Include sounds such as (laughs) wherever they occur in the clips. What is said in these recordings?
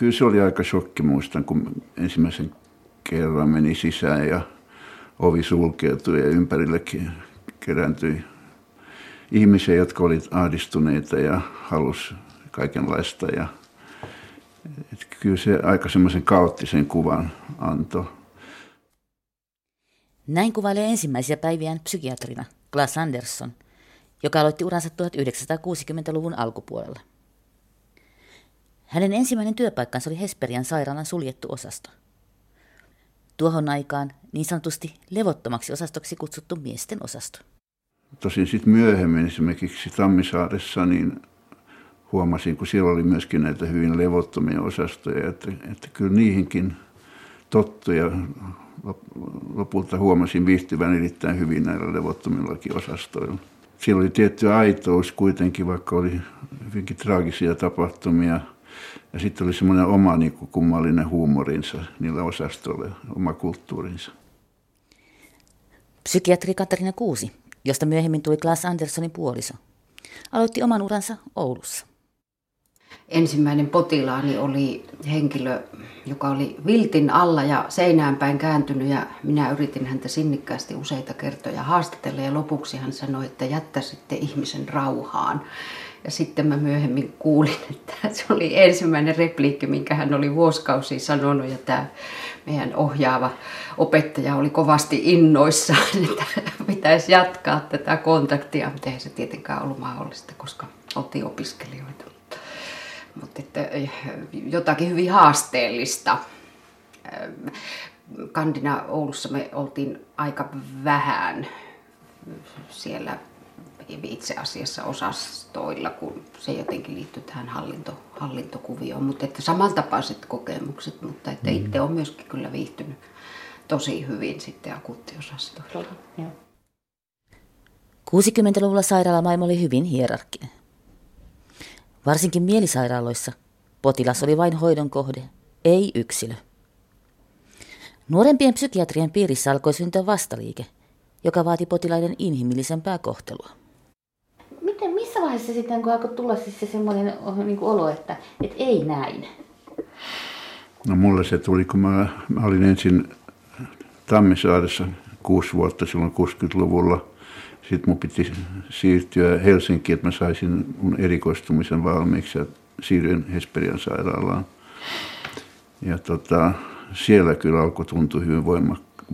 kyllä se oli aika shokki, muistan, kun ensimmäisen kerran meni sisään ja ovi sulkeutui ja ympärillekin kerääntyi ihmisiä, jotka olivat ahdistuneita ja halus kaikenlaista. Ja, et kyllä se aika semmoisen kaoottisen kuvan antoi. Näin kuvailee ensimmäisiä päiviään psykiatrina Klaas Andersson, joka aloitti uransa 1960-luvun alkupuolella. Hänen ensimmäinen työpaikkansa oli Hesperian sairaalan suljettu osasto. Tuohon aikaan niin sanotusti levottomaksi osastoksi kutsuttu miesten osasto. Tosin sitten myöhemmin esimerkiksi Tammisaaressa niin huomasin, kun siellä oli myöskin näitä hyvin levottomia osastoja, että, että kyllä niihinkin tottuja lopulta huomasin viihtyvän erittäin hyvin näillä levottomillakin osastoilla. Siellä oli tietty aitous kuitenkin, vaikka oli hyvinkin traagisia tapahtumia. Ja sitten oli semmoinen oma niin kuin kummallinen huumorinsa niillä osastoilla, oma kulttuurinsa. Psykiatri Katarina Kuusi, josta myöhemmin tuli Klaas Anderssonin puoliso, aloitti oman uransa Oulussa ensimmäinen potilaani oli henkilö, joka oli viltin alla ja seinään päin kääntynyt ja minä yritin häntä sinnikkäästi useita kertoja haastatella ja lopuksi hän sanoi, että jättäisitte ihmisen rauhaan. Ja sitten mä myöhemmin kuulin, että se oli ensimmäinen repliikki, minkä hän oli vuosikausi sanonut ja tämä meidän ohjaava opettaja oli kovasti innoissaan, (laughs) että pitäisi jatkaa tätä kontaktia, mutta eihän se tietenkään ollut mahdollista, koska oltiin opiskelijoita mutta että eh, jotakin hyvin haasteellista. Eh, Kandina Oulussa me oltiin aika vähän siellä itse asiassa osastoilla, kun se jotenkin liittyy tähän hallinto, hallintokuvioon. Mutta että samantapaiset kokemukset, mutta että mm. itse on myöskin kyllä viihtynyt tosi hyvin sitten akuuttiosastoilla. 60-luvulla sairaalamaailma oli hyvin hierarkkinen. Varsinkin mielisairaaloissa potilas oli vain hoidon kohde, ei yksilö. Nuorempien psykiatrien piirissä alkoi syntyä vastaliike, joka vaati potilaiden inhimillisempää kohtelua. Miten, missä vaiheessa sitten, kun alkoi tulla siis se semmoinen niin olo, että, että ei näin? No mulle se tuli, kun mä, mä olin ensin Tammisaaressa kuusi vuotta silloin 60-luvulla – sitten mun piti siirtyä Helsinkiin, että mä saisin mun erikoistumisen valmiiksi ja siirryin Hesperian sairaalaan. Ja tota, siellä kyllä alkoi tuntua hyvin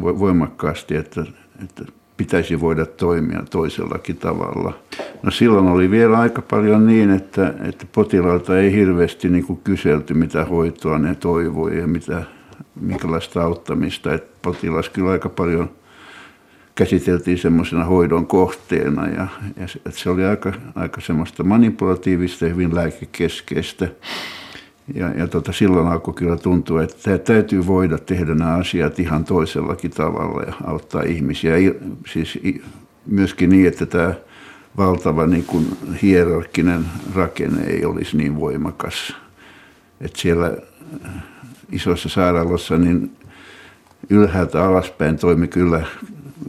voimakkaasti, että, että pitäisi voida toimia toisellakin tavalla. No silloin oli vielä aika paljon niin, että, että potilailta ei hirveästi niin kuin kyselty, mitä hoitoa ne toivoi ja mitä, minkälaista auttamista. Että potilas kyllä aika paljon – käsiteltiin semmoisena hoidon kohteena ja, ja se, se oli aika, aika semmoista manipulatiivista ja hyvin lääkekeskeistä. Ja, ja tota, silloin alkoi kyllä tuntua, että täytyy voida tehdä nämä asiat ihan toisellakin tavalla ja auttaa ihmisiä. Siis myöskin niin, että tämä valtava niin kuin hierarkkinen rakenne ei olisi niin voimakas. Että siellä isoissa sairaaloissa niin ylhäältä alaspäin toimi kyllä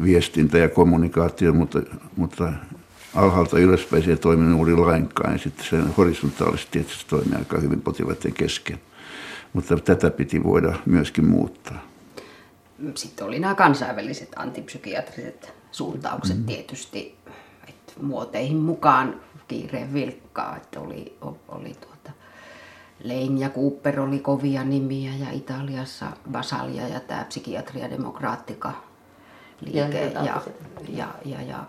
viestintä ja kommunikaatio, mutta, mutta alhaalta ylöspäin se ei toiminut juuri lainkaan. Ja sitten se horisontaalisesti tietysti toimii aika hyvin potilaiden kesken. Mutta tätä piti voida myöskin muuttaa. Sitten oli nämä kansainväliset antipsykiatriset suuntaukset mm. tietysti, että muoteihin mukaan kiireen vilkkaa, että oli, oli tuota, Lein ja Cooper oli kovia nimiä ja Italiassa Basalia ja tämä psykiatria demokraattika liike ja, ja, ja, ja, ja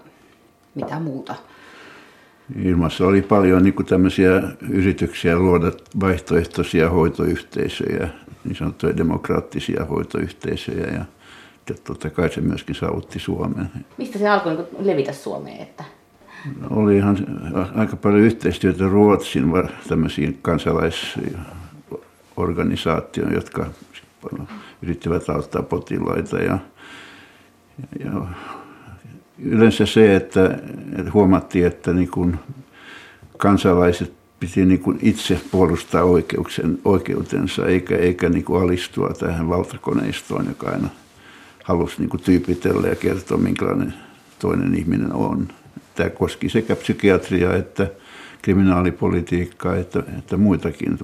mitä muuta. Ilmassa oli paljon niin tämmöisiä yrityksiä luoda vaihtoehtoisia hoitoyhteisöjä, niin sanottuja demokraattisia hoitoyhteisöjä ja totta kai se myöskin saavutti Suomen. Mistä se alkoi niin levitä Suomeen? Että? Oli ihan aika paljon yhteistyötä Ruotsin tämmöisiin kansalaisorganisaatioihin, jotka yrittivät auttaa potilaita ja ja yleensä se, että, että huomattiin, että niin kuin kansalaiset piti niin kuin itse puolustaa oikeuksen, oikeutensa, eikä, eikä niin kuin alistua tähän valtakoneistoon, joka aina halusi niin kuin tyypitellä ja kertoa, minkälainen toinen ihminen on. Tämä koski sekä psykiatriaa että kriminaalipolitiikkaa että, että muitakin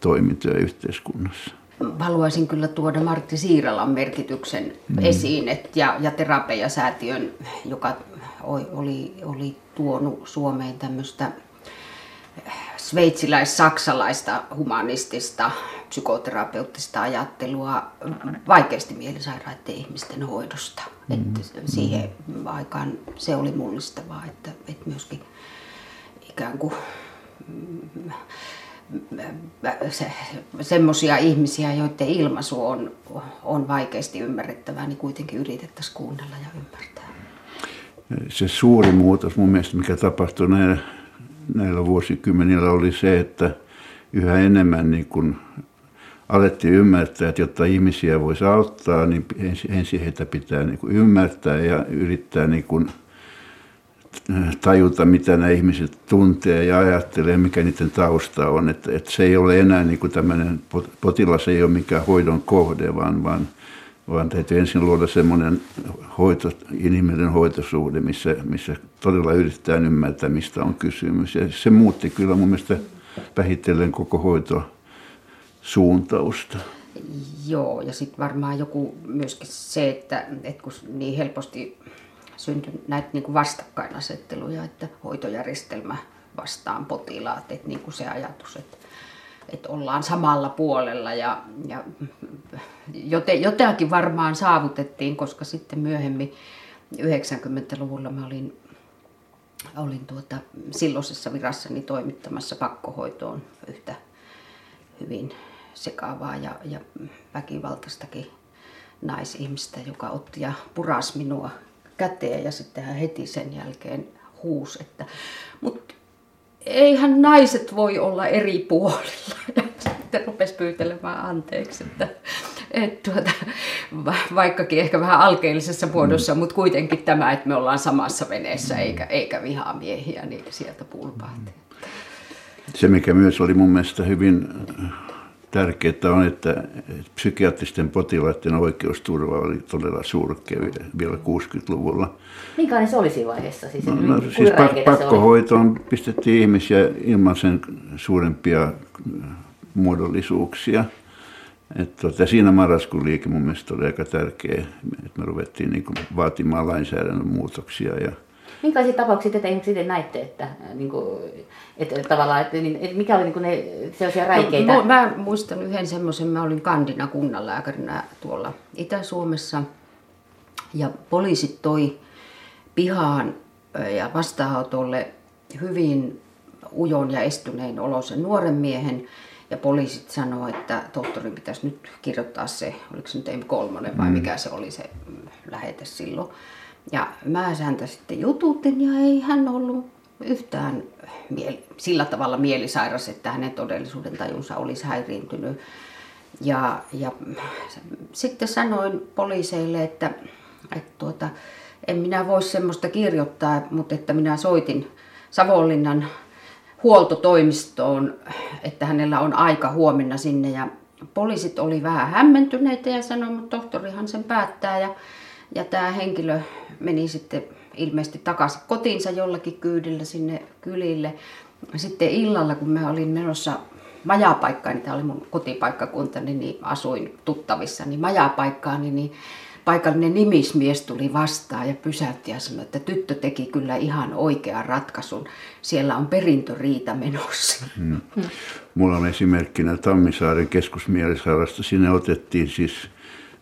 toimintoja yhteiskunnassa. Haluaisin kyllä tuoda Martti Siiralan merkityksen mm. esiin et, ja, ja Terapia-säätiön, joka oli, oli tuonut Suomeen tämmöistä sveitsiläis-saksalaista humanistista psykoterapeuttista ajattelua vaikeasti mielisairaiden ihmisten hoidosta. Mm. Että siihen aikaan se oli mullistavaa, että, että myöskin ikään kuin se, semmoisia ihmisiä, joiden ilmaisu on, on vaikeasti ymmärrettävää, niin kuitenkin yritettäisiin kuunnella ja ymmärtää. Se suuri muutos mun mielestä, mikä tapahtui näillä, näillä vuosikymmenillä, oli se, että yhä enemmän niin kun alettiin ymmärtää, että jotta ihmisiä voisi auttaa, niin ensin heitä pitää niin kuin ymmärtää ja yrittää niin kuin tajuta, mitä nämä ihmiset tuntee ja ajattelee, mikä niiden tausta on. Että, että se ei ole enää niin kuin tämmöinen, potilas ei ole mikään hoidon kohde, vaan, vaan, vaan täytyy ensin luoda semmoinen hoito, inhimillinen hoitosuhde, missä, missä todella yritetään ymmärtää, mistä on kysymys. Ja se muutti kyllä mun mielestä vähitellen koko hoito suuntausta. Joo, ja sitten varmaan joku myöskin se, että, että kun niin helposti syntyi näitä niin kuin vastakkainasetteluja, että hoitojärjestelmä vastaan potilaat, että niin kuin se ajatus, että, että ollaan samalla puolella ja, ja joten, jotakin varmaan saavutettiin, koska sitten myöhemmin 90-luvulla mä olin, olin tuota, silloisessa virassani toimittamassa pakkohoitoon yhtä hyvin sekaavaa ja, ja väkivaltaistakin naisihmistä, joka otti ja puras minua käteen ja sitten hän heti sen jälkeen huusi, että mutta eihän naiset voi olla eri puolilla. (laughs) Ja sitten rupesi pyytelemään anteeksi, että, että tuota, vaikkakin ehkä vähän alkeellisessa muodossa, mm. mutta kuitenkin tämä, että me ollaan samassa veneessä eikä, eikä vihamiehiä, niin sieltä pulpahti. Se, mikä myös oli mun mielestä hyvin tärkeää on, että psykiatristen potilaiden oikeusturva oli todella surkea vielä 60-luvulla. Minkälainen se oli siinä vaiheessa? Siis, no, no, siis pak- pakkohoitoon pistettiin ihmisiä ilman sen suurempia äh, muodollisuuksia. Että tuota, siinä marraskuun liike mun mielestä oli aika tärkeä, että me ruvettiin niin vaatimaan lainsäädännön muutoksia ja Minkälaisia tapauksia te sitten näitte, että, niin kuin, että tavallaan, että, niin, että mikä oli niin kuin ne sellaisia räikeitä? No, mä muistan yhden semmoisen, mä olin kandina kunnanlääkärinä tuolla Itä-Suomessa ja poliisit toi pihaan ja vastaanotolle hyvin ujon ja estyneen olosen nuoren miehen, ja poliisit sanoo, että tohtorin pitäisi nyt kirjoittaa se, oliko se nyt M3 vai mm. mikä se oli se lähete silloin. Ja mä häntä sitten jututin ja ei hän ollut yhtään mieli, sillä tavalla mielisairas, että hänen todellisuuden tajunsa olisi häiriintynyt. Ja, ja sitten sanoin poliiseille, että, että tuota, en minä voi semmoista kirjoittaa, mutta että minä soitin Savonlinnan huoltotoimistoon, että hänellä on aika huomenna sinne. Ja poliisit oli vähän hämmentyneitä ja sanoi, että tohtorihan sen päättää. Ja ja tämä henkilö meni sitten ilmeisesti takaisin kotiinsa jollakin kyydillä sinne kylille. Sitten illalla, kun mä olin menossa majapaikkaan, niin tämä oli mun kotipaikkakunta, niin asuin tuttavissa, niin majapaikkaan, niin, niin paikallinen nimismies tuli vastaan ja pysäytti ja sanoi, että tyttö teki kyllä ihan oikean ratkaisun. Siellä on perintöriita menossa. Hmm. Mulla on esimerkkinä Tammisaaren keskusmielisairasta. Sinne otettiin siis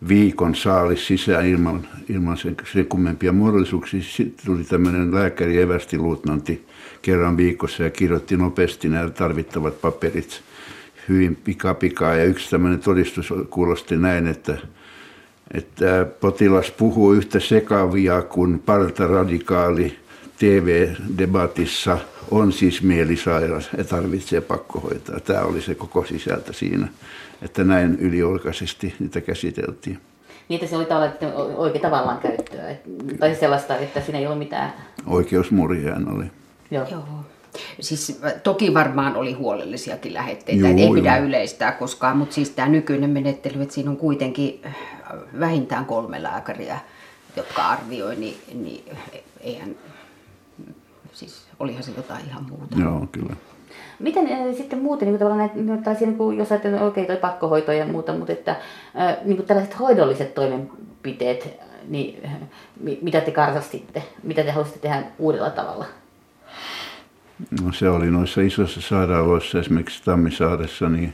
viikon saalis sisään ilman, ilman sen, sen kummempia muodollisuuksia. Sitten tuli tämmöinen lääkäri evästiluutnantti kerran viikossa ja kirjoitti nopeasti nämä tarvittavat paperit hyvin pikapikaa. Ja yksi tämmöinen todistus kuulosti näin, että, että potilas puhuu yhtä sekavia kuin partaradikaali TV-debatissa on siis mielisairas ja tarvitsee pakkohoitaa. Tämä oli se koko sisältö siinä että näin yliolkaisesti niitä käsiteltiin. Että se oli tavallaan oikein tavallaan käyttöä, tai sellaista, että siinä ei ole mitään... Oikeusmurjaan oli. Joo. Joo. Siis toki varmaan oli huolellisiakin lähetteitä, Joo, ei pidä yleistää koskaan, mutta siis tämä nykyinen menettely, että siinä on kuitenkin vähintään kolme lääkäriä, jotka arvioi, niin, niin eihän, siis olihan se jotain ihan muuta. Joo, kyllä. Miten äh, sitten muuten, niin kuin näitä, niin kuin, jos ajattelee, okei, okay, toi pakkohoito ja muuta, mutta että, äh, niin kuin tällaiset hoidolliset toimenpiteet, niin äh, mitä te karsastitte, mitä te haluaisitte tehdä uudella tavalla? No se oli noissa isoissa sairaaloissa, esimerkiksi Tammisaaressa, niin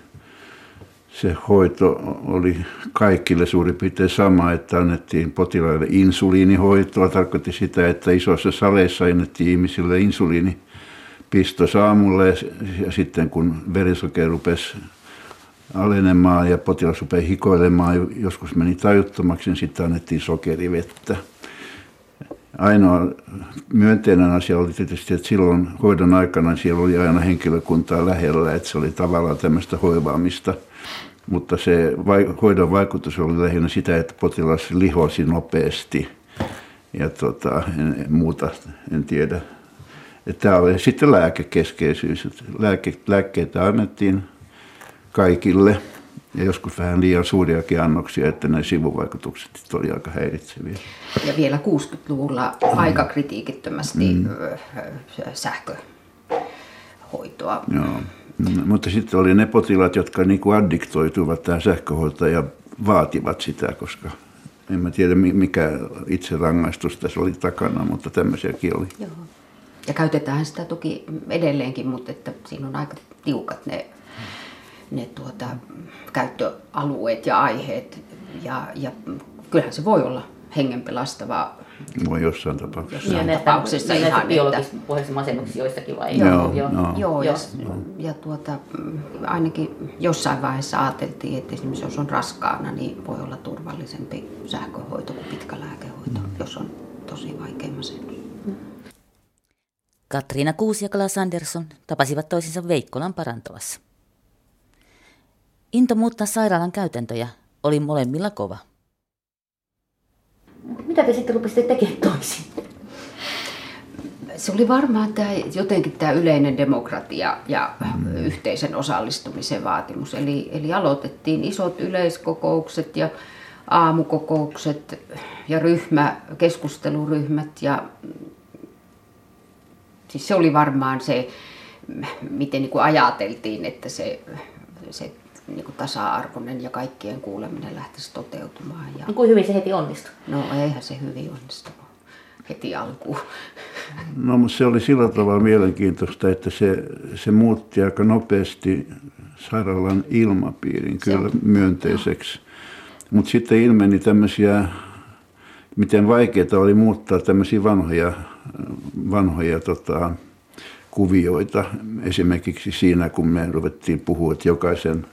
se hoito oli kaikille suurin piirtein sama, että annettiin potilaille insuliinihoitoa. Tarkoitti sitä, että isoissa saleissa annettiin ihmisille insuliinipisto saamulle ja sitten kun verisokeri rupesi alenemaan ja potilas rupesi hikoilemaan, joskus meni tajuttomaksi, niin sitten annettiin sokerivettä. Ainoa myönteinen asia oli tietysti, että silloin hoidon aikana siellä oli aina henkilökuntaa lähellä, että se oli tavallaan tämmöistä hoivaamista. Mutta se hoidon vaikutus oli lähinnä sitä, että potilas lihosi nopeasti ja tota, en, muuta en tiedä. Tämä oli sitten lääkekeskeisyys. Lääke, lääkkeitä annettiin kaikille ja joskus vähän liian suuriakin annoksia, että ne sivuvaikutukset oli aika häiritseviä. Ja vielä 60-luvulla aika kritiikittömästi mm. sähköhoitoa. Joo. Mm, mutta sitten oli ne potilaat, jotka niin kuin addiktoituivat tähän sähköhoitoon ja vaativat sitä, koska en mä tiedä mikä itse rangaistus tässä oli takana, mutta tämmöisiäkin oli. Joo. Ja käytetään sitä toki edelleenkin, mutta että siinä on aika tiukat ne ne tuota, käyttöalueet ja aiheet. Ja, ja kyllähän se voi olla hengenpelastavaa. Voi jossain tapauksessa. Jossain niin, tapauksessa näitä, ihan, biologisesti että... masennuksissa joistakin vai? Joo, joo, joo. joo. joo ja, ja tuota, ainakin jossain vaiheessa ajateltiin, että esimerkiksi jos on raskaana, niin voi olla turvallisempi sähköhoito kuin pitkä lääkehoito, mm. jos on tosi vaikea masennus. Katriina Kuusi ja Kala Sanderson tapasivat toisinsa Veikkolan parantavassa. Into muuttaa sairaalan käytäntöjä oli molemmilla kova. Mitä te sitten rupesitte tekemään toisin? Se oli varmaan tämä, jotenkin tämä yleinen demokratia ja mm. yhteisen osallistumisen vaatimus. Eli, eli aloitettiin isot yleiskokoukset ja aamukokoukset ja ryhmä, keskusteluryhmät. Ja, siis se oli varmaan se, miten niin kuin ajateltiin, että se, se niin kuin tasa-arvoinen ja kaikkien kuuleminen lähtisi toteutumaan. Ja... No, kuin hyvin se heti onnistui? No eihän se hyvin onnistunut heti alkuun. No mutta se oli sillä tavalla mielenkiintoista, että se, se muutti aika nopeasti sairaalan ilmapiirin kyllä se, myönteiseksi. Mutta sitten ilmeni tämmöisiä, miten vaikeaa oli muuttaa tämmöisiä vanhoja, vanhoja tota, kuvioita. Esimerkiksi siinä, kun me ruvettiin puhua, että jokaisen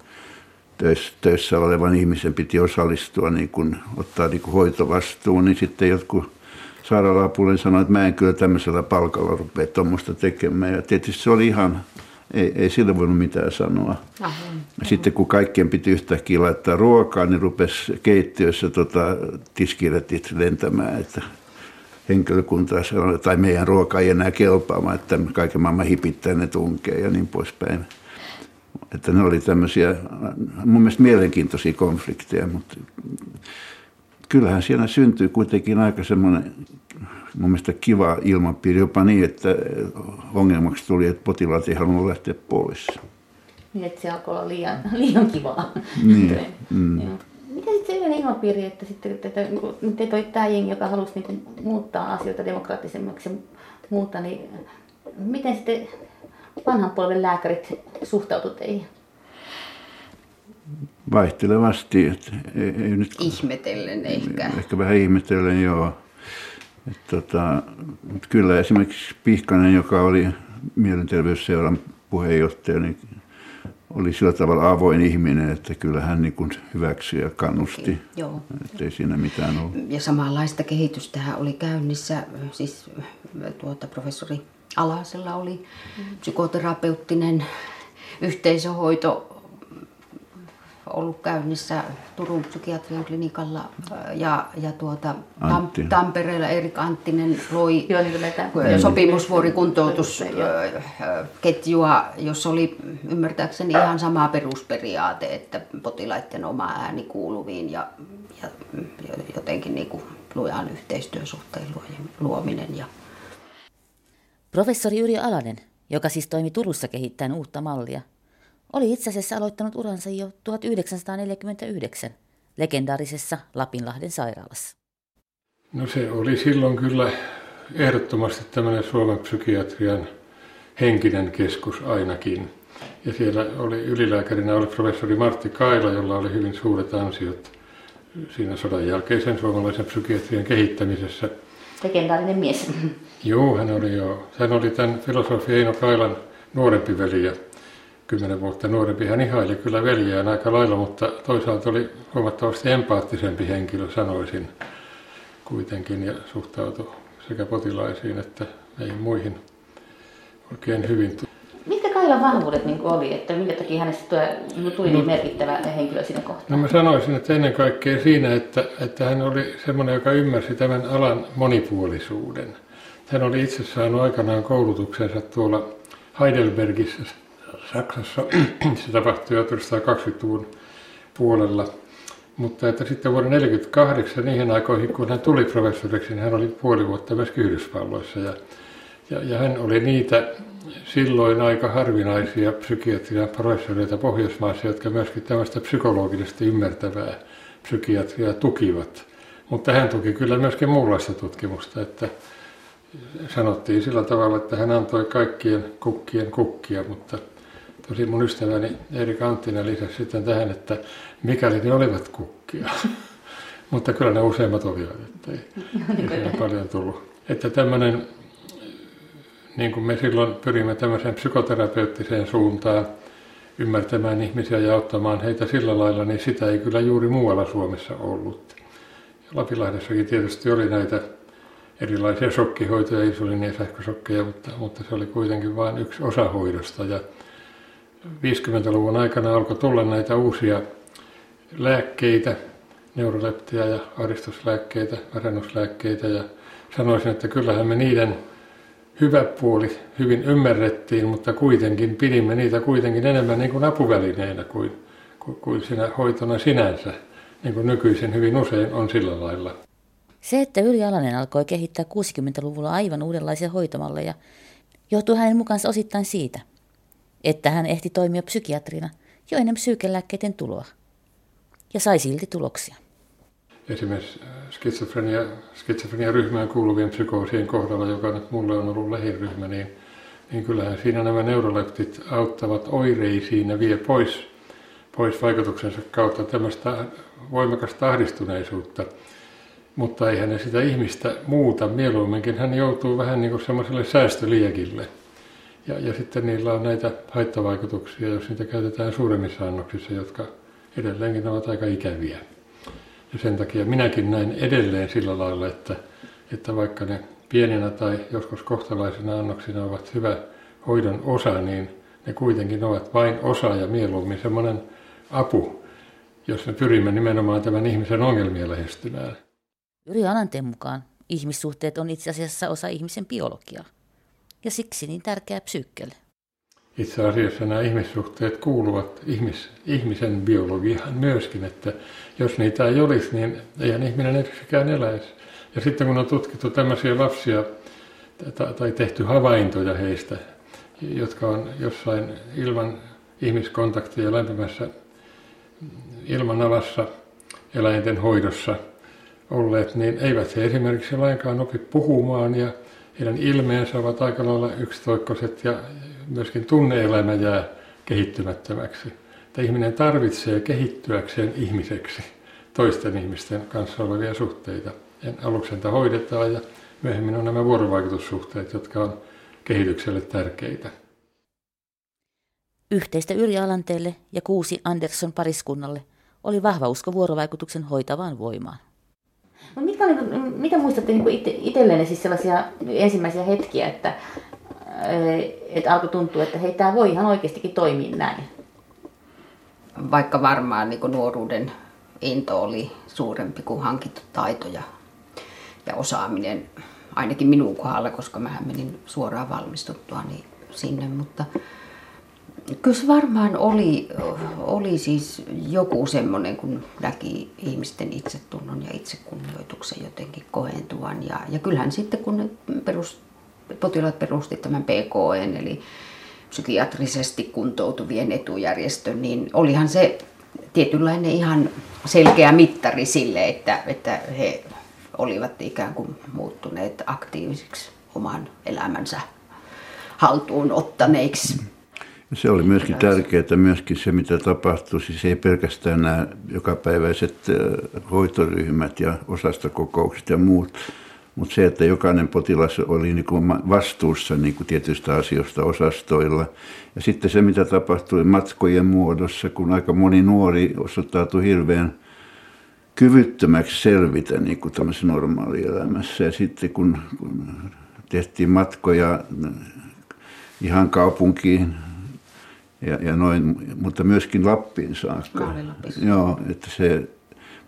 töissä olevan ihmisen piti osallistua, niin kun, ottaa niin kun hoitovastuun, niin sitten jotkut sairaalapuolen sanoi, että mä en kyllä tämmöisellä palkalla rupea tuommoista tekemään. Ja tietysti se oli ihan, ei, ei sille voinut mitään sanoa. Aha, sitten kun kaikkien piti yhtäkkiä laittaa ruokaa, niin rupesi keittiössä tota, tiskiretit lentämään, että henkilökunta sanoi, tai meidän ruoka ei enää kelpaamaan, että kaiken maailman hipittää ne tunkee ja niin poispäin. Että ne oli tämmöisiä mun mielestä mielenkiintoisia konflikteja, mutta kyllähän siellä syntyy kuitenkin aika semmoinen mun mielestä kiva ilmapiiri, jopa niin, että ongelmaksi tuli, että potilaat ei halunnut lähteä pois. Niin, että se alkoi olla liian, (laughs) liian kivaa. Niin. Mm. Miten sitten se ilmapiiri, että sitten että, että, niin te toi tämä jengi, joka halusi niin muuttaa asioita demokraattisemmaksi ja muuta, niin miten sitten vanhan polven lääkärit suhtautuivat teihin? Vaihtelevasti. Että ei, ei nyt, ihmetellen ehkä. Ehkä vähän ihmetellen, joo. Et tota, kyllä esimerkiksi Pihkanen, joka oli mielenterveysseuran puheenjohtaja, niin oli sillä tavalla avoin ihminen, että kyllä hän niin hyväksyi ja kannusti. Okay, joo. Että ei siinä mitään ollut. Ja samanlaista kehitystä oli käynnissä, siis tuota, professori Alasella oli psykoterapeuttinen yhteisöhoito ollut käynnissä Turun psykiatrian klinikalla ja, ja tuota, Tam, Tampereella Erik Anttinen loi niin sopimusvuorikuntoutusketjua, jossa oli ymmärtääkseni ihan sama perusperiaate, että potilaiden oma ääni kuuluviin ja, ja jotenkin niin kuin lujan yhteistyösuhteen luominen ja Professori Jyri Alanen joka siis toimi Turussa kehittäen uutta mallia, oli itse asiassa aloittanut uransa jo 1949 legendaarisessa Lapinlahden sairaalassa. No se oli silloin kyllä ehdottomasti tämmöinen Suomen psykiatrian henkinen keskus ainakin. Ja siellä oli ylilääkärinä oli professori Martti Kaila, jolla oli hyvin suuret ansiot siinä sodan jälkeisen suomalaisen psykiatrian kehittämisessä. Legendaarinen mies. Joo, hän oli jo. Hän oli tämän filosofi Eino Kailan nuorempi veli ja kymmenen vuotta nuorempi. Hän ihaili kyllä veljeään aika lailla, mutta toisaalta oli huomattavasti empaattisempi henkilö, sanoisin kuitenkin, ja suhtautui sekä potilaisiin että meihin muihin oikein hyvin. Mitkä Kailan vahvuudet niin oli, että minkä takia hänestä tuli, tuli no, niin merkittävä henkilö siinä kohtaa? No mä sanoisin, että ennen kaikkea siinä, että, että hän oli semmoinen, joka ymmärsi tämän alan monipuolisuuden. Hän oli itse saanut aikanaan koulutuksensa tuolla Heidelbergissä, Saksassa. (clears throat) Se tapahtui jo 1920-luvun puolella. Mutta että sitten vuonna 1948 niihin aikoihin, kun hän tuli professoriksi, niin hän oli puoli vuotta myös Yhdysvalloissa. Ja, ja, ja hän oli niitä silloin aika harvinaisia psykiatrian professoreita Pohjoismaissa, jotka myöskin tämmöistä psykologisesti ymmärtävää psykiatriaa tukivat. Mutta hän tuki kyllä myöskin muunlaista tutkimusta, että sanottiin sillä tavalla, että hän antoi kaikkien kukkien kukkia, mutta tosi mun ystäväni Erik Anttinen lisäsi sitten tähän, että mikäli ne olivat kukkia. (laughs) mutta kyllä ne useimmat olivat, että ei, (laughs) ei siinä paljon tullut. Että tämmöinen niin kuin me silloin pyrimme tämmöiseen psykoterapeuttiseen suuntaan ymmärtämään ihmisiä ja auttamaan heitä sillä lailla, niin sitä ei kyllä juuri muualla Suomessa ollut. Lapilahdessakin tietysti oli näitä erilaisia shokkihoitoja, insuliini- ja sähkösokkeja, mutta, mutta se oli kuitenkin vain yksi osa hoidosta. Ja 50-luvun aikana alkoi tulla näitä uusia lääkkeitä, neuroleptiä ja aristuslääkkeitä, masennuslääkkeitä ja sanoisin, että kyllähän me niiden hyvä puoli hyvin ymmärrettiin, mutta kuitenkin pidimme niitä kuitenkin enemmän niin kuin apuvälineenä kuin, kuin, kuin sinä hoitona sinänsä, niin kuin nykyisin hyvin usein on sillä lailla. Se, että Yli Alanen alkoi kehittää 60-luvulla aivan uudenlaisia hoitomalleja, johtuu hänen mukaansa osittain siitä, että hän ehti toimia psykiatrina jo ennen psyykelääkkeiden tuloa ja sai silti tuloksia esimerkiksi äh, skitsofrenia, skitsofrenia-ryhmään kuuluvien psykoosien kohdalla, joka nyt mulle on ollut lähiryhmä, niin, niin kyllähän siinä nämä neuroleptit auttavat oireisiin ja vie pois, pois vaikutuksensa kautta tämmöistä voimakasta ahdistuneisuutta. Mutta eihän ne sitä ihmistä muuta. Mieluumminkin hän joutuu vähän niin kuin semmoiselle säästöliekille. Ja, ja sitten niillä on näitä haittavaikutuksia, jos niitä käytetään suuremmissa annoksissa, jotka edelleenkin ovat aika ikäviä. Ja sen takia minäkin näin edelleen sillä lailla, että, että vaikka ne pienenä tai joskus kohtalaisena annoksina ovat hyvä hoidon osa, niin ne kuitenkin ovat vain osa ja mieluummin semmoinen apu, jos me pyrimme nimenomaan tämän ihmisen ongelmia lähestymään. Yri Alanteen mukaan ihmissuhteet on itse asiassa osa ihmisen biologiaa ja siksi niin tärkeä psyykkelle. Itse asiassa nämä ihmissuhteet kuuluvat ihmis, ihmisen biologiaan myöskin, että jos niitä ei olisi, niin eihän ihminen yksikään eläisi. Ja sitten kun on tutkittu tämmöisiä lapsia tai tehty havaintoja heistä, jotka on jossain ilman ihmiskontaktia lämpimässä ilmanalassa eläinten hoidossa olleet, niin eivät he esimerkiksi lainkaan opi puhumaan ja heidän ilmeensä ovat aika lailla yksitoikkoiset ja myöskin tunneelämä jää kehittymättömäksi. Että ihminen tarvitsee kehittyäkseen ihmiseksi toisten ihmisten kanssa olevia suhteita. Aluksenta hoidetaan ja myöhemmin on nämä vuorovaikutussuhteet, jotka on kehitykselle tärkeitä. Yhteistä Yrjö Alanteelle ja kuusi Andersson pariskunnalle oli vahva usko vuorovaikutuksen hoitavaan voimaan. No mitkä oli, mitä muistatte niin itsellenne siis sellaisia ensimmäisiä hetkiä, että, että alkoi tuntua, että hei, tämä voi ihan oikeastikin toimia näin? Vaikka varmaan niin nuoruuden into oli suurempi kuin hankittu taito ja, ja osaaminen, ainakin minun kohdalla, koska mä menin suoraan valmistuttua niin sinne, mutta Kyllä se varmaan oli, oli siis joku semmoinen, kun näki ihmisten itsetunnon ja itsekunnioituksen jotenkin kohentuvan. Ja, ja kyllähän sitten kun ne perus, potilaat perusti tämän PKN, eli psykiatrisesti kuntoutuvien etujärjestön, niin olihan se tietynlainen ihan selkeä mittari sille, että, että he olivat ikään kuin muuttuneet aktiivisiksi oman elämänsä haltuun ottaneiksi. Se oli myöskin tärkeää, myöskin se mitä tapahtui, siis ei pelkästään nämä jokapäiväiset hoitoryhmät ja osastokokoukset ja muut, mutta se, että jokainen potilas oli niin kuin vastuussa niin kuin tietyistä asioista osastoilla. Ja sitten se, mitä tapahtui matkojen muodossa, kun aika moni nuori osoittautui hirveän kyvyttömäksi selvitä niin kuin normaalielämässä. Ja sitten kun, kun tehtiin matkoja ihan kaupunkiin, ja, ja noin, mutta myöskin Lappiin saakka. Joo, että se,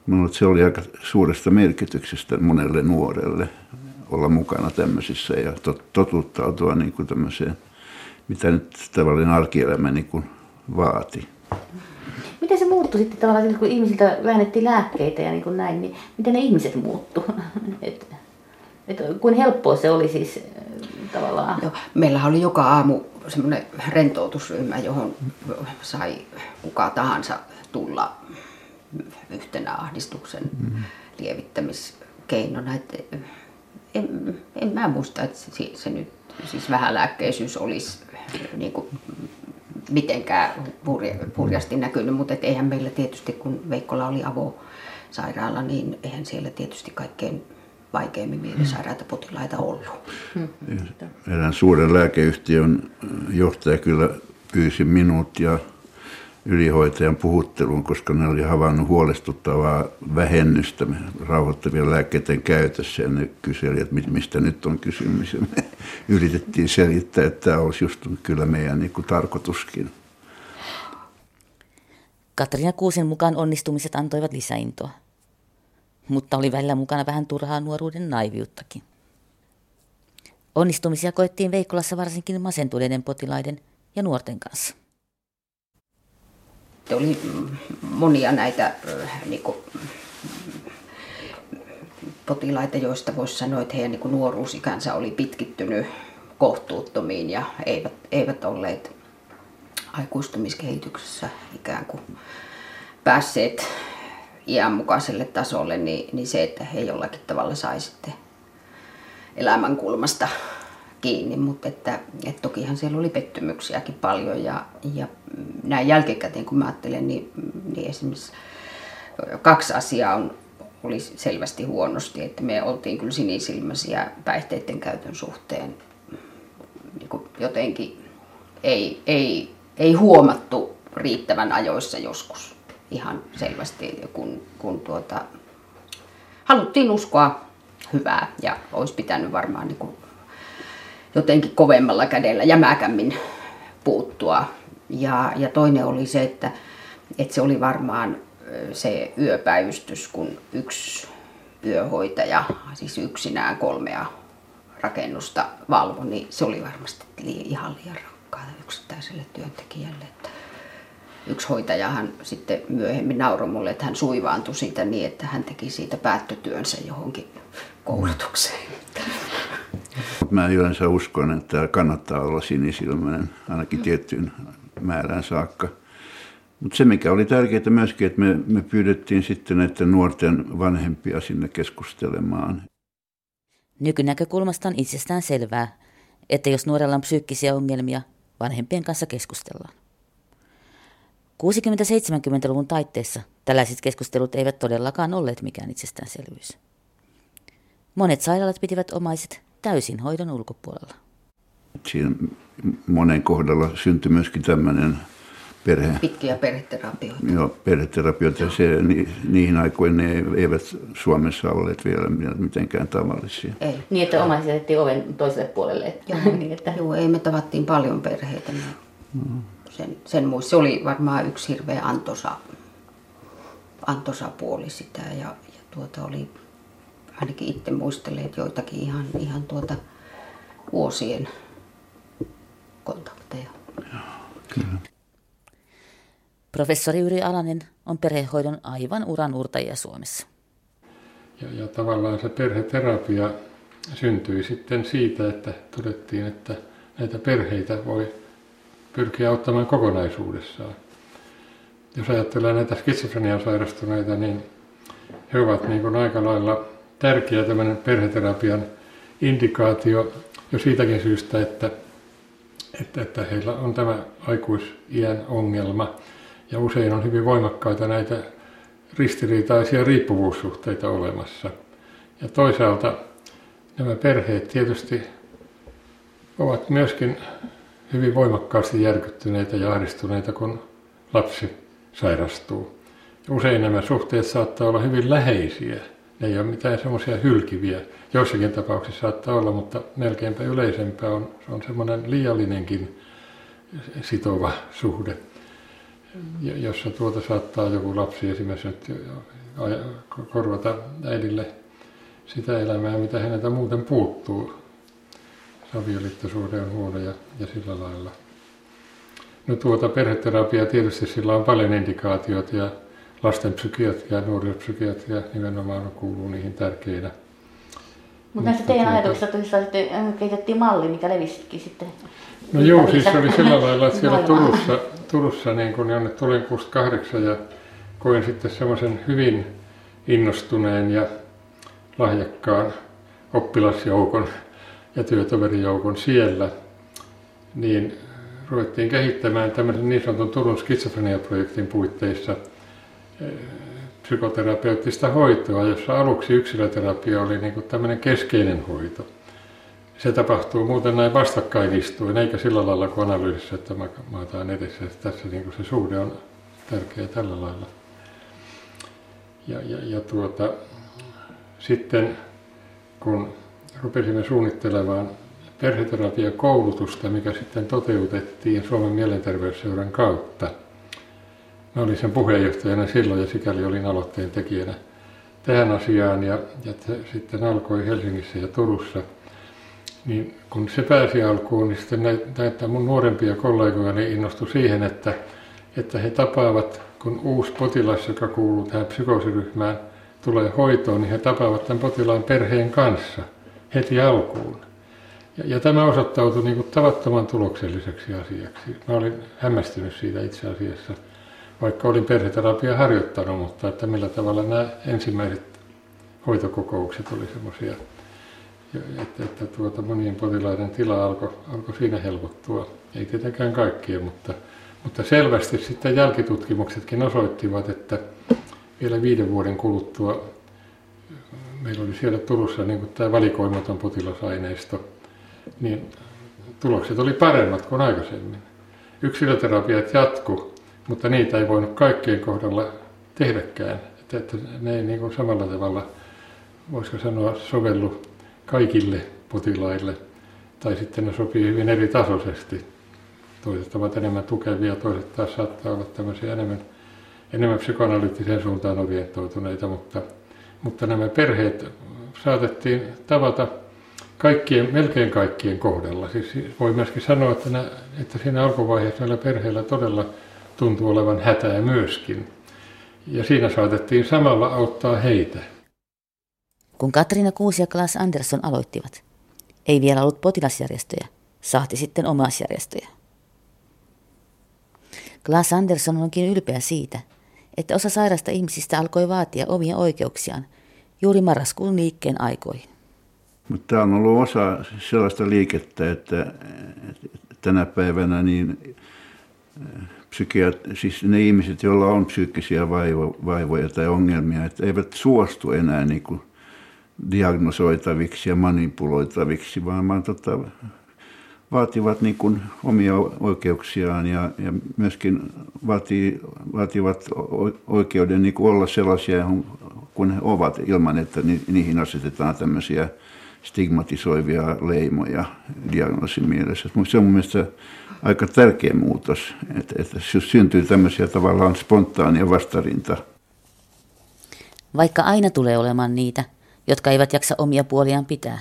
minulle se oli aika suuresta merkityksestä monelle nuorelle olla mukana tämmöisissä ja tot, totuttautua niin kuin tämmöiseen, mitä nyt tavallinen arkielämä niin kuin vaati. Miten se muuttui sitten tavallaan, kun ihmisiltä väännettiin lääkkeitä ja niin kuin näin, niin miten ne ihmiset muuttu? (laughs) Et, et, kuin helppoa se oli siis tavallaan? Joo, meillähän oli joka aamu semmoinen rentoutusryhmä, johon sai kuka tahansa tulla yhtenä ahdistuksen mm. lievittämiskeinona. Että en, en mä muista, että se, se nyt siis vähälääkkeisyys olisi niin kuin, mitenkään purjasti näkynyt, mutta et eihän meillä tietysti, kun Veikkola oli avosairaala, niin eihän siellä tietysti kaikkein vaikeimmin mielisairaita potilaita ollut. Erään suuren lääkeyhtiön johtaja kyllä pyysi minut ja ylihoitajan puhutteluun, koska ne oli havainnut huolestuttavaa vähennystä rauhoittavien lääkkeiden käytössä. Ja ne kyseli, että mistä nyt on kysymys. Ja me yritettiin selittää, että tämä olisi just kyllä meidän niin kuin tarkoituskin. Katriina Kuusin mukaan onnistumiset antoivat lisäintoa mutta oli välillä mukana vähän turhaa nuoruuden naiviuttakin. Onnistumisia koettiin Veikkolassa varsinkin masentuneiden potilaiden ja nuorten kanssa. Oli monia näitä niin kuin, potilaita, joista voisi sanoa, että heidän niin nuoruusikänsä oli pitkittynyt kohtuuttomiin ja eivät, eivät olleet aikuistumiskehityksessä ikään kuin päässeet iänmukaiselle tasolle, niin, niin se, että he jollakin tavalla sai sitten elämänkulmasta kiinni, mutta että, että tokihan siellä oli pettymyksiäkin paljon ja, ja näin jälkikäteen kun mä ajattelen, niin, niin esimerkiksi kaksi asiaa on, oli selvästi huonosti, että me oltiin kyllä sinisilmäisiä päihteiden käytön suhteen. Niin kuin jotenkin ei, ei, ei huomattu riittävän ajoissa joskus ihan selvästi, kun, kun tuota, haluttiin uskoa hyvää ja olisi pitänyt varmaan niin kuin jotenkin kovemmalla kädellä jämäkämmin puuttua. Ja, ja toinen oli se, että, että se oli varmaan se yöpäivystys, kun yksi yöhoitaja, siis yksinään kolmea rakennusta valvoi, niin se oli varmasti ihan liian rankkaa yksittäiselle työntekijälle. Että yksi hoitajahan sitten myöhemmin nauroi mulle, että hän suivaantui siitä niin, että hän teki siitä päättötyönsä johonkin koulutukseen. Mä yleensä uskon, että kannattaa olla sinisilmäinen ainakin tiettyyn määrään saakka. Mutta se, mikä oli tärkeää myöskin, että me, me pyydettiin sitten näiden nuorten vanhempia sinne keskustelemaan. Nykynäkökulmasta on itsestään selvää, että jos nuorella on psyykkisiä ongelmia, vanhempien kanssa keskustellaan. 60-70-luvun taitteessa tällaiset keskustelut eivät todellakaan olleet mikään itsestäänselvyys. Monet sairaalat pitivät omaiset täysin hoidon ulkopuolella. Siinä monen kohdalla syntyi myöskin tämmöinen perhe... Pitkiä perheterapioita. Joo, perheterapioita. Se, ni, niihin aikoihin ne eivät Suomessa olleet vielä mitenkään tavallisia. Ei. Niin, että omaiset jätettiin oven toiselle puolelle. Joo, (laughs) niin, että... Joo ei me tavattiin paljon perheitä. Mm sen, sen muista. Se oli varmaan yksi hirveä antosa, antosa puoli sitä ja, ja tuota oli, ainakin itse muistelen, että joitakin ihan, ihan tuota vuosien kontakteja. Joo, kyllä. Professori Yri Alanen on perhehoidon aivan uran urtajia Suomessa. Ja, ja tavallaan se perheterapia syntyi sitten siitä, että todettiin, että näitä perheitä voi pyrkiä auttamaan kokonaisuudessaan. Jos ajattelee näitä skitsofrenian sairastuneita, niin he ovat niin kuin aika lailla tärkeä tämmöinen perheterapian indikaatio jo siitäkin syystä, että, että, että heillä on tämä aikuisiän ongelma. Ja usein on hyvin voimakkaita näitä ristiriitaisia riippuvuussuhteita olemassa. Ja toisaalta nämä perheet tietysti ovat myöskin hyvin voimakkaasti järkyttyneitä ja ahdistuneita, kun lapsi sairastuu. Usein nämä suhteet saattaa olla hyvin läheisiä. Ne ei ole mitään semmoisia hylkiviä. Joissakin tapauksissa saattaa olla, mutta melkeinpä yleisempää on, se on semmoinen liiallinenkin sitova suhde, jossa tuota saattaa joku lapsi esimerkiksi nyt korvata äidille sitä elämää, mitä häneltä muuten puuttuu. Avioliittosuhde on huono ja, ja sillä lailla. No tuota perheterapia tietysti sillä on paljon indikaatioita ja lastenpsykiatria ja nuorisopsykiatria nimenomaan kuuluu niihin tärkeinä. Mutta näistä teidän tuota- ajatuksista tosiaan sitten äh, kehitettiin malli, mikä levisikin sitten. No joo, siis se oli sillä lailla, että siellä Turussa, Turussa niin kun jonne tulin 68 ja koin sitten semmoisen hyvin innostuneen ja lahjakkaan oppilasjoukon ja työtoverijoukon siellä, niin ruvettiin kehittämään tämmöisen niin sanotun Turun skitsofreniaprojektin puitteissa eh, psykoterapeuttista hoitoa, jossa aluksi yksilöterapia oli niin kuin tämmöinen keskeinen hoito. Se tapahtuu muuten näin vastakkain istuen, eikä sillä lailla kuin analyysissä, että maataan edessä. Että tässä niin kuin se suhde on tärkeä tällä lailla. Ja, ja, ja tuota, sitten kun rupesimme suunnittelemaan perheterapiakoulutusta, mikä sitten toteutettiin Suomen mielenterveysseuran kautta. Mä olin sen puheenjohtajana silloin ja sikäli olin aloitteen tekijänä tähän asiaan ja, ja sitten alkoi Helsingissä ja Turussa. Niin kun se pääsi alkuun, niin sitten näitä mun nuorempia kollegoja innostui siihen, että, että he tapaavat, kun uusi potilas, joka kuuluu tähän psykoosiryhmään, tulee hoitoon, niin he tapaavat tämän potilaan perheen kanssa heti alkuun. Ja, ja tämä osoittautui niin kuin tavattoman tulokselliseksi asiaksi. Mä olin hämmästynyt siitä itse asiassa, vaikka olin perheterapia harjoittanut, mutta että millä tavalla nämä ensimmäiset hoitokokoukset oli semmoisia, että, että tuota monien potilaiden tila alkoi alko siinä helpottua. Ei tietenkään kaikkien, mutta, mutta selvästi sitten jälkitutkimuksetkin osoittivat, että vielä viiden vuoden kuluttua meillä oli siellä Turussa niin tämä valikoimaton potilasaineisto, niin tulokset oli paremmat kuin aikaisemmin. Yksilöterapiat jatku, mutta niitä ei voinut kaikkien kohdalla tehdäkään. Että, että ne ei niin kuin samalla tavalla, voisiko sanoa, sovellu kaikille potilaille. Tai sitten ne sopii hyvin eri tasoisesti. Toiset ovat enemmän tukevia, toiset taas saattaa olla tämmöisiä enemmän, enemmän psykoanalyyttiseen suuntaan orientoituneita, mutta, mutta nämä perheet saatettiin tavata kaikkien, melkein kaikkien kohdalla. Siis voi myöskin sanoa, että, nä, että siinä alkuvaiheessa näillä perheillä todella tuntuu olevan hätää myöskin. Ja siinä saatettiin samalla auttaa heitä. Kun Katriina Kuusi ja Klaas Andersson aloittivat, ei vielä ollut potilasjärjestöjä, saati sitten omaisjärjestöjä. Klaas Andersson onkin ylpeä siitä, että osa sairasta ihmisistä alkoi vaatia omia oikeuksiaan juuri marraskuun liikkeen aikoihin. Mutta tämä on ollut osa sellaista liikettä, että tänä päivänä niin psykiat, siis ne ihmiset, joilla on psyykkisiä vaivo, vaivoja tai ongelmia, että eivät suostu enää niin kuin diagnosoitaviksi ja manipuloitaviksi, vaan, vaan tota, vaativat niin kuin omia oikeuksiaan ja, ja myöskin vaatii, vaativat oikeuden niin kuin olla sellaisia kuin he ovat ilman, että niihin asetetaan tämmöisiä stigmatisoivia leimoja diagnoosin mielessä. Se on mielestäni aika tärkeä muutos, että, että syntyy tämmöisiä tavallaan spontaania vastarinta. Vaikka aina tulee olemaan niitä, jotka eivät jaksa omia puoliaan pitää,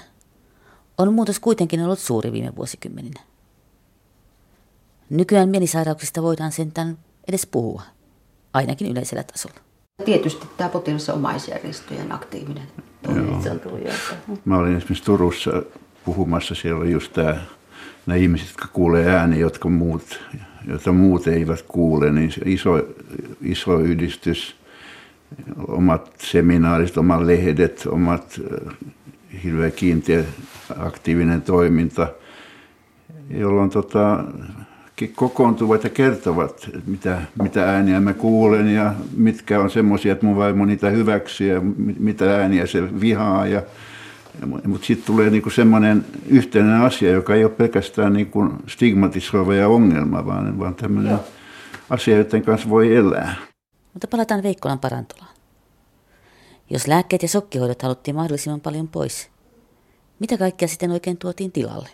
on muutos kuitenkin ollut suuri viime vuosikymmeninä. Nykyään mielisairauksista voidaan sentään edes puhua, ainakin yleisellä tasolla. Tietysti tämä aktiivinen. Se on tullut Mä olin esimerkiksi Turussa puhumassa, siellä oli just tämä, nämä ihmiset, jotka kuulee ääni, jotka muut, joita muut eivät kuule, niin se iso, iso yhdistys, omat seminaarit, omat lehdet, omat hirveän kiinteä aktiivinen toiminta, jolloin tota, kokoontuvat ja kertovat, mitä, mitä ääniä mä kuulen ja mitkä on semmoisia, että mun vaimo niitä hyväksyy ja mitä ääniä se vihaa. Ja, mutta sitten tulee niinku semmoinen yhteinen asia, joka ei ole pelkästään niinku stigmatisoiva ja ongelma, vaan, vaan tämmöinen asia, joiden kanssa voi elää. Mutta palataan Veikkolan parantulaan. Jos lääkkeet ja sokkihoidot haluttiin mahdollisimman paljon pois, mitä kaikkea sitten oikein tuotiin tilalle?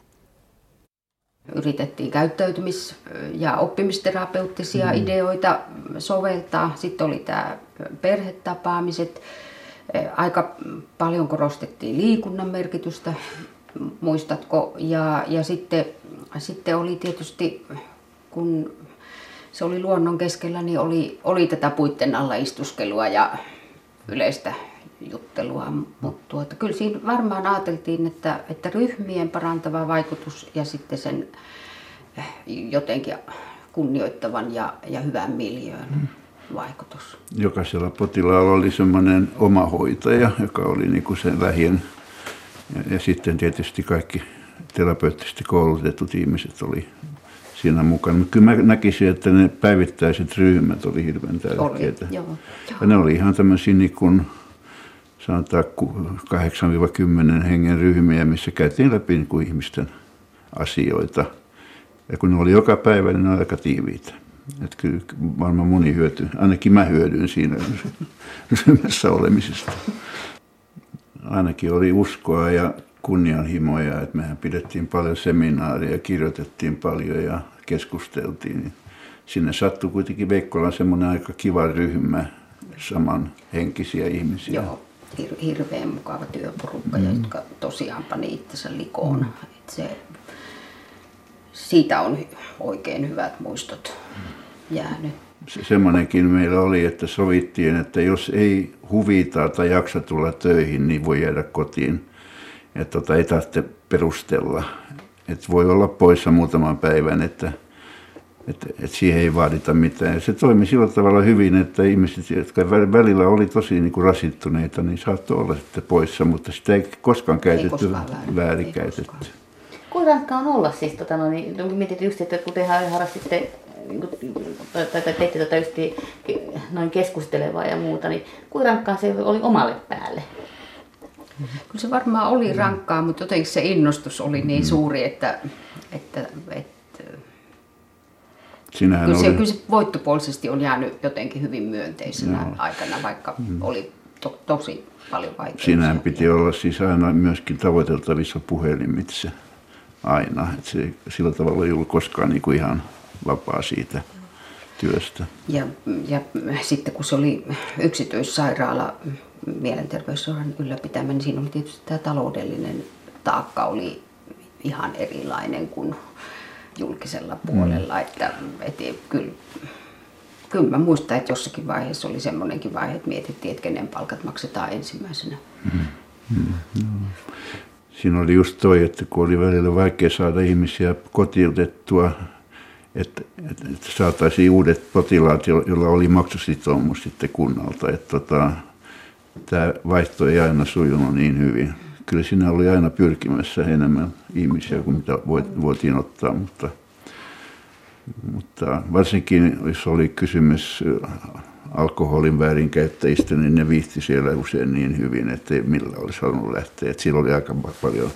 Yritettiin käyttäytymis- ja oppimisterapeuttisia mm. ideoita soveltaa. Sitten oli tämä perhetapaamiset. Aika paljon korostettiin liikunnan merkitystä, muistatko? Ja, ja sitten, sitten oli tietysti, kun se oli luonnon keskellä, niin oli, oli tätä puitten alla istuskelua ja yleistä juttelua, mutta tuota, kyllä siinä varmaan ajateltiin, että, että ryhmien parantava vaikutus ja sitten sen eh, jotenkin kunnioittavan ja, ja hyvän miljöön mm. vaikutus. Jokaisella potilaalla oli semmoinen oma hoitaja, joka oli niin kuin sen lähien. Ja, ja sitten tietysti kaikki terapeuttisesti koulutetut ihmiset oli siinä mukana. Mutta kyllä mä näkisin, että ne päivittäiset ryhmät oli hirveän tärkeitä. Oli, joo, joo. Ja ne oli ihan tämmöisiä niin kuin, sanotaan 8-10 hengen ryhmiä, missä käytiin läpi niin kuin ihmisten asioita. Ja kun ne oli joka päivä, niin ne oli aika tiiviitä. Että kyllä varmaan moni hyöty, ainakin mä hyödyin siinä ryhmässä olemisesta. Ainakin oli uskoa ja kunnianhimoja, että mehän pidettiin paljon seminaaria, kirjoitettiin paljon ja keskusteltiin. Sinne sattui kuitenkin Veikkolan semmoinen aika kiva ryhmä, samanhenkisiä ihmisiä. Joo, hirveän mukava työporukka, mm. jotka tosiaan pani itsensä likoon. Mm. Et se, siitä on oikein hyvät muistot jäänyt. Se, semmoinenkin meillä oli, että sovittiin, että jos ei huvita tai jaksa tulla töihin, niin voi jäädä kotiin että tota, ei tarvitse perustella. Että voi olla poissa muutaman päivän, että, että, että siihen ei vaadita mitään. Ja se toimi sillä tavalla hyvin, että ihmiset, jotka välillä oli tosi niin kuin rasittuneita, niin saattoi olla sitten poissa, mutta sitä ei koskaan käytetty ei koskaan väärinkäytetty. Kuinka rankka on olla siis, tota, no, niin, no, mietit just, että kun te harrastitte niin tai teitte tätä just noin keskustelevaa ja muuta, niin kuinka rankkaa se oli omalle päälle? Kyllä se varmaan oli rankkaa, mutta jotenkin se innostus oli niin mm. suuri, että, että, että Sinähän kyllä, se, oli... kyllä se voittopuolisesti on jäänyt jotenkin hyvin myönteisenä Joo. aikana, vaikka mm. oli to, tosi paljon vaikeuksia. Sinähän piti olla siis aina myöskin tavoiteltavissa puhelimitse aina. että se sillä tavalla ei ollut koskaan niin kuin ihan vapaa siitä työstä. Ja, ja sitten kun se oli yksityissairaala, mielenterveysseuran ylläpitämä, niin siinä oli tietysti tämä taloudellinen taakka oli ihan erilainen kuin julkisella puolella. Mm. Että, että kyllä, kyllä mä muistan, että jossakin vaiheessa oli semmoinenkin vaihe, että mietittiin, että kenen palkat maksetaan ensimmäisenä. Mm. Mm. No. Siinä oli just toi, että kun oli välillä vaikea saada ihmisiä kotiutettua, että, että, että saataisiin uudet potilaat, joilla oli maksusitoumus sitten kunnalta. Että tota, tämä vaihto ei aina sujunut niin hyvin. Kyllä siinä oli aina pyrkimässä enemmän ihmisiä kuin mitä voitiin ottaa, mutta, mutta varsinkin jos oli kysymys alkoholin väärinkäyttäjistä, niin ne viihti siellä usein niin hyvin, että ei millään olisi halunnut lähteä. Että siellä oli aika paljon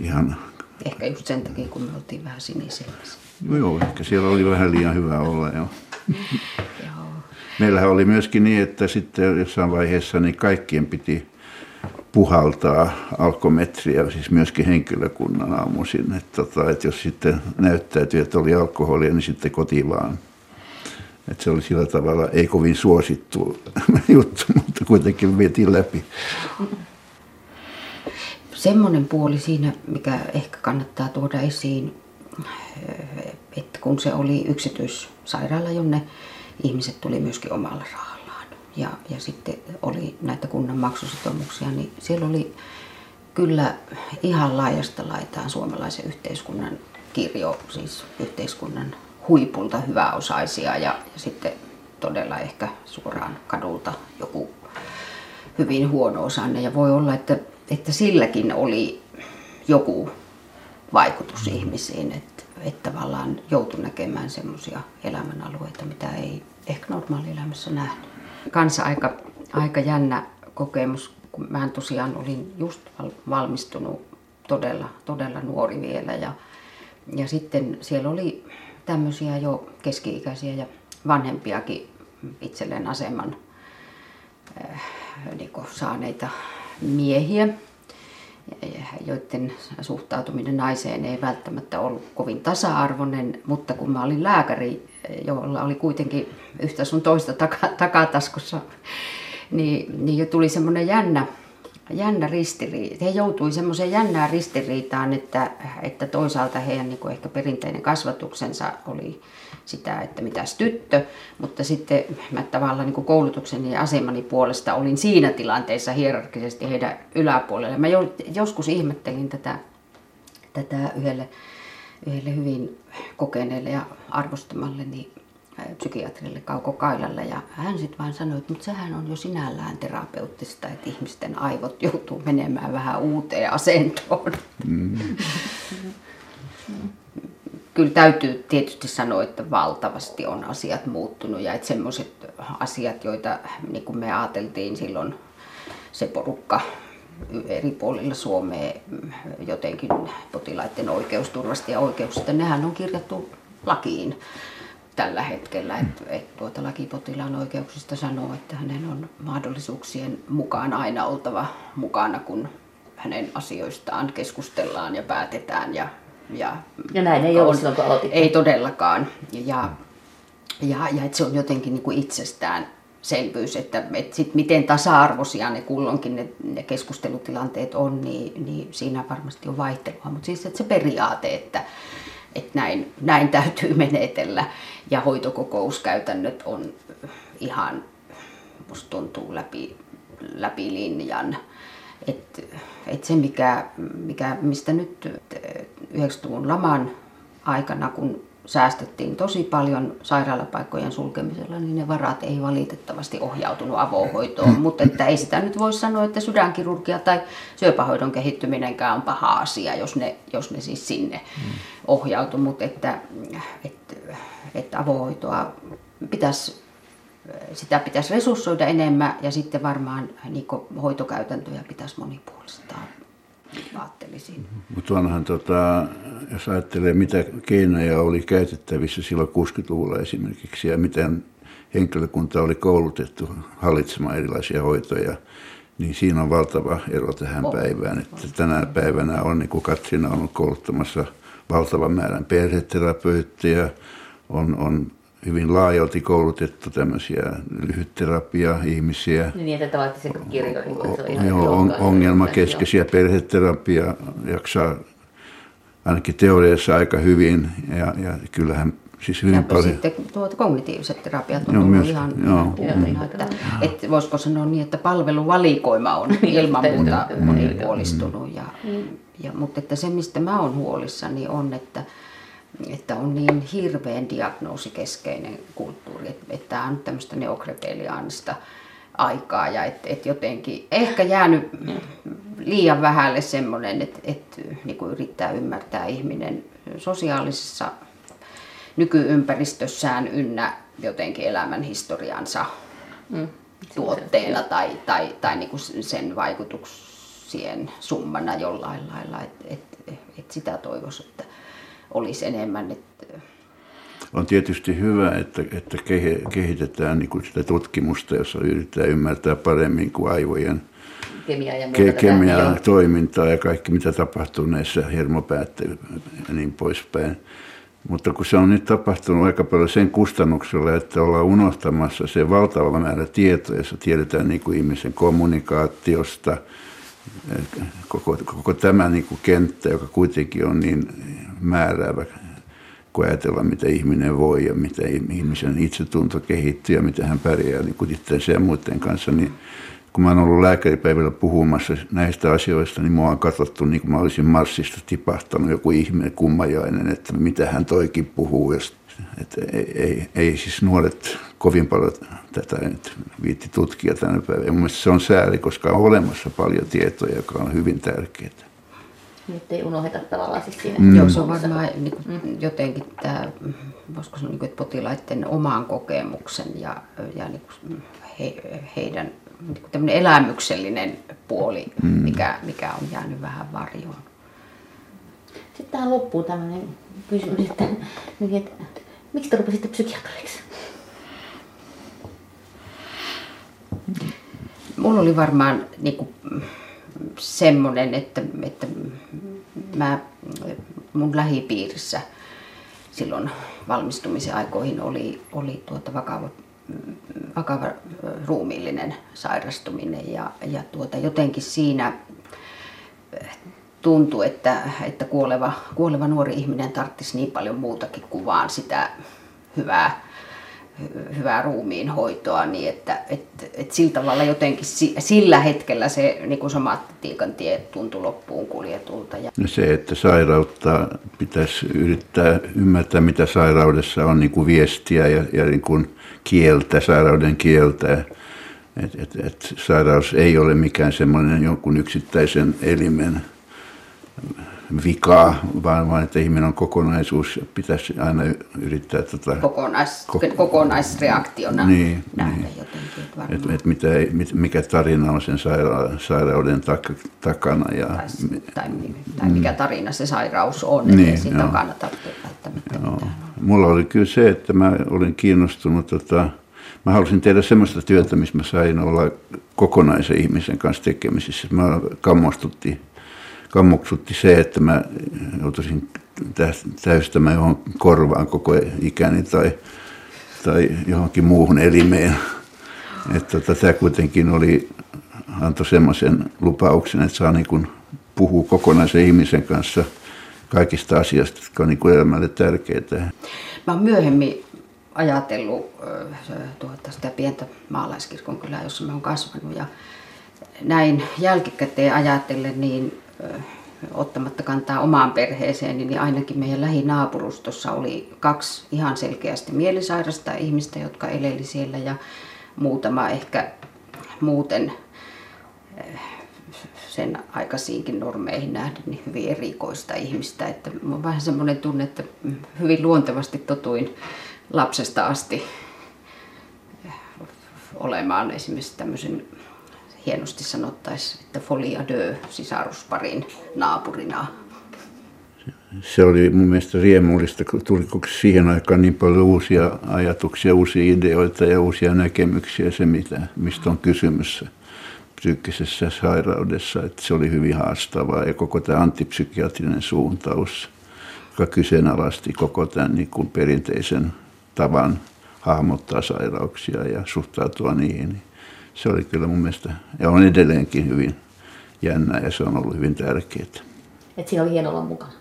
ihan... Ehkä just sen takia, kun me oltiin vähän sinisellä. No joo, ehkä siellä oli vähän liian hyvä olla. Jo. (laughs) Meillähän oli myöskin niin, että sitten jossain vaiheessa niin kaikkien piti puhaltaa alkometriä, siis myöskin henkilökunnan aamuisin. Että, tota, että jos sitten näyttäytyi, että oli alkoholia, niin sitten kotiin vaan. Että se oli sillä tavalla ei kovin suosittu (laughs) juttu, mutta kuitenkin vietiin läpi. Semmoinen puoli siinä, mikä ehkä kannattaa tuoda esiin, että kun se oli yksityissairaala, jonne ihmiset tuli myöskin omalla rahallaan. Ja, ja sitten oli näitä kunnan maksusitoumuksia, niin siellä oli kyllä ihan laajasta laitaan suomalaisen yhteiskunnan kirjo, siis yhteiskunnan huipulta hyväosaisia ja, ja sitten todella ehkä suoraan kadulta joku hyvin huono-osainen. Ja voi olla, että, että silläkin oli joku vaikutus ihmisiin, että, että tavallaan joutui näkemään semmoisia elämänalueita, mitä ei ehkä normaalielämässä nähnyt. Kanssa aika, aika jännä kokemus, kun mä tosiaan olin just valmistunut todella, todella nuori vielä ja, ja sitten siellä oli tämmöisiä jo keski-ikäisiä ja vanhempiakin itselleen aseman äh, niin saaneita miehiä, joiden suhtautuminen naiseen ei välttämättä ollut kovin tasa-arvoinen, mutta kun mä olin lääkäri, jolla oli kuitenkin yhtä sun toista taka, takataskussa, niin, niin jo tuli semmoinen jännä, jännä ristiriita. He joutui semmoiseen jännään ristiriitaan, että, että toisaalta heidän niin ehkä perinteinen kasvatuksensa oli sitä, että mitäs tyttö, mutta sitten mä tavallaan niin koulutukseni ja asemani puolesta olin siinä tilanteessa hierarkisesti heidän yläpuolella. Mä joskus ihmettelin tätä, tätä yhdelle, yhdelle hyvin kokeneelle ja arvostamalle niin psykiatrille Kauko Kailalle ja hän sitten vaan sanoi, että mutta sehän on jo sinällään terapeuttista, että ihmisten aivot joutuu menemään vähän uuteen asentoon. Mm. Kyllä täytyy tietysti sanoa, että valtavasti on asiat muuttunut ja että semmoiset asiat, joita niin kuin me ajateltiin silloin se porukka eri puolilla Suomea jotenkin potilaiden oikeusturvasta ja oikeuksista, nehän on kirjattu lakiin tällä hetkellä, että, että tuota lakipotilaan oikeuksista sanoo, että hänen on mahdollisuuksien mukaan aina oltava mukana, kun hänen asioistaan keskustellaan ja päätetään. Ja, ja, ja näin ei ollut silloin, kun aloititte. Ei todellakaan. Ja, ja, ja että se on jotenkin niin kuin itsestään selvyys, että, että sit miten tasa-arvoisia ne kulloinkin ne, ne keskustelutilanteet on, niin, niin siinä varmasti on vaihtelua. Mutta siis että se periaate, että, että näin, näin täytyy (laughs) menetellä ja hoitokokouskäytännöt on ihan, musta tuntuu läpi, läpi linjan. Et, et se, mikä, mikä, mistä nyt 90-luvun laman aikana, kun säästettiin tosi paljon sairaalapaikkojen sulkemisella, niin ne varat ei valitettavasti ohjautunut avohoitoon. Mm. Mutta että ei sitä nyt voi sanoa, että sydänkirurgia tai syöpähoidon kehittyminenkään on paha asia, jos ne, jos ne siis sinne mm. ohjautu. Mutta että, että, että avohoitoa pitäisi sitä pitäisi resurssoida enemmän ja sitten varmaan niin hoitokäytäntöjä pitäisi monipuolistaa ajattelisin. Mutta onhan, tota, jos ajattelee, mitä keinoja oli käytettävissä silloin 60-luvulla esimerkiksi ja miten henkilökunta oli koulutettu hallitsemaan erilaisia hoitoja, niin siinä on valtava ero tähän on. päivään. Että tänä päivänä on, niin kuin Katrina on kouluttamassa valtavan määrän perheterapeutteja, on, on hyvin laajalti koulutettu tämmöisiä lyhytterapia-ihmisiä. Niin, että tavallaan se kirjoihin. Joo, on, ongelmakeskeisiä perheterapia jaksaa ainakin teoriassa aika hyvin ja, ja kyllähän siis hyvin ja paljon. sitten tuota kognitiiviset terapiat on joo, myös, ihan, joo, ihan että, että voisiko sanoa niin, että palveluvalikoima on niin, ilman muuta monipuolistunut. Ja, ja, mutta että se, mistä mä oon huolissani on, että että on niin hirveän diagnoosikeskeinen kulttuuri, että, että tämä on tämmöistä neokrepeliaanista aikaa ja että et jotenkin ehkä jäänyt liian vähälle semmoinen, että et, niin kuin yrittää ymmärtää ihminen sosiaalisessa nykyympäristössään ynnä jotenkin elämän historiansa mm. tuotteena tai, tai, tai niin kuin sen vaikutuksien summana jollain lailla. Että et, et sitä toivoisi, että olisi enemmän. Että... On tietysti hyvä, että, että kehitetään niin kuin sitä tutkimusta, jossa yritetään ymmärtää paremmin kuin aivojen kemiaa ja ke- kemiaa, toimintaa ja kaikki mitä tapahtuu näissä hermopäätteissä ja niin poispäin. Mutta kun se on nyt tapahtunut aika paljon sen kustannuksella, että ollaan unohtamassa se valtava määrä tietoa, jossa tiedetään niin kuin ihmisen kommunikaatiosta, koko, koko tämä niin kuin kenttä, joka kuitenkin on niin määräävä kun ajatellaan, mitä ihminen voi ja mitä ihmisen itsetunto kehittyy ja miten hän pärjää niin kuin itseänsä ja muiden kanssa, niin kun mä oon ollut lääkäripäivällä puhumassa näistä asioista, niin mua on katsottu niin kuin mä olisin Marsista tipahtanut joku ihminen kummajainen, että mitä hän toikin puhuu. Että ei, ei, ei, siis nuoret kovin paljon tätä nyt viitti tutkia tänä päivänä. Mun se on sääli, koska on olemassa paljon tietoja, joka on hyvin tärkeää. Nyt ei unoheta tavallaan siis siinä. Mm. Joo, se on varmaan niin kuin, mm. jotenkin tämä, voisiko sanoa, niin kuin, että potilaiden oman kokemuksen ja, ja niin kuin he, heidän niin elämyksellinen puoli, mm. mikä, mikä on jäänyt vähän varjoon. Sitten tähän loppuu tämmöinen kysymys, että, että miksi te rupesitte psykiatriksi? Mulla oli varmaan niin kuin, semmoinen, että, että mä, mun lähipiirissä silloin valmistumisen aikoihin oli, oli tuota vakava vakava ruumiillinen sairastuminen ja, ja tuota, jotenkin siinä tuntui, että, että kuoleva, kuoleva nuori ihminen tarvitsisi niin paljon muutakin kuin vaan sitä hyvää, hyvää ruumiin hoitoa, niin että että että sillä tavalla jotenkin sillä hetkellä se niin kuin tie tuntui loppuun kuljetulta. Ja... Se, että sairautta pitäisi yrittää ymmärtää, mitä sairaudessa on niin kuin viestiä ja, ja niin kuin kieltä, sairauden kieltä. Et, et, et sairaus ei ole mikään semmoinen jonkun yksittäisen elimen vikaa, vaan, vaan että ihminen on kokonaisuus ja pitäisi aina yrittää tota, Kokonais, ko, kokonaisreaktiona niin, nähdä niin. jotenkin. Et, et mitä, mit, mikä tarina on sen saira, sairauden tak, takana. Ja, tai, tai, tai mikä mm. tarina se sairaus on, niin, takana tarvitse välttämättä joo. Mulla oli kyllä se, että mä olin kiinnostunut, tota, mä halusin tehdä semmoista työtä, missä mä sain olla kokonaisen ihmisen kanssa tekemisissä. Mä kammostutti kammoksutti se, että mä joutuisin täystämään johon korvaan koko ikäni tai, tai johonkin muuhun elimeen. Että tota, tämä kuitenkin oli, antoi semmoisen lupauksen, että saa niin puhua kokonaisen ihmisen kanssa kaikista asioista, jotka on niin elämälle tärkeitä. Mä oon myöhemmin ajatellut tuota, sitä pientä maalaiskirkon kylää, jossa mä oon kasvanut. Ja näin jälkikäteen ajatellen, niin ottamatta kantaa omaan perheeseen, niin ainakin meidän lähinaapurustossa oli kaksi ihan selkeästi mielisairasta ihmistä, jotka eleli siellä ja muutama ehkä muuten sen aikaisiinkin normeihin nähden niin hyvin erikoista ihmistä. Että on vähän semmoinen tunne, että hyvin luontevasti totuin lapsesta asti olemaan esimerkiksi tämmöisen hienosti sanottaisiin, että folia dö sisarusparin naapurina. Se oli mun mielestä riemullista, kun tuli siihen aikaan niin paljon uusia ajatuksia, uusia ideoita ja uusia näkemyksiä, se mitä, mistä on kysymys psyykkisessä sairaudessa, että se oli hyvin haastavaa ja koko tämä antipsykiatrinen suuntaus, joka kyseenalaisti koko tämän niin kuin perinteisen tavan hahmottaa sairauksia ja suhtautua niihin. Se oli kyllä mun mielestä, ja on edelleenkin hyvin jännä ja se on ollut hyvin tärkeää. Että siinä oli hieno olla mukana?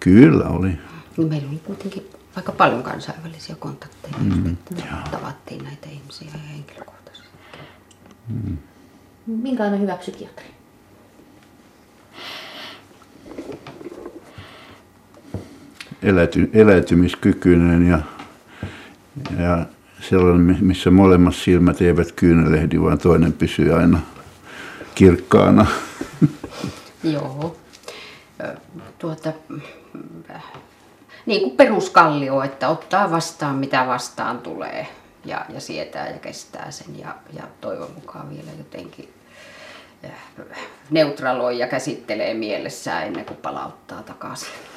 Kyllä oli. No, meillä oli kuitenkin aika paljon kansainvälisiä kontakteja, mm, että tavattiin näitä ihmisiä henkilökohtaisesti. Mm. Minkälainen hyvä psykiatri? Eläty, eläytymiskykyinen ja, ja sellainen, missä molemmat silmät eivät kyynelehdi, vaan toinen pysyy aina kirkkaana. Joo. Tuota, niin kuin peruskallio, että ottaa vastaan mitä vastaan tulee ja, ja sietää ja kestää sen ja, ja toivon mukaan vielä jotenkin neutraloi ja käsittelee mielessään ennen kuin palauttaa takaisin.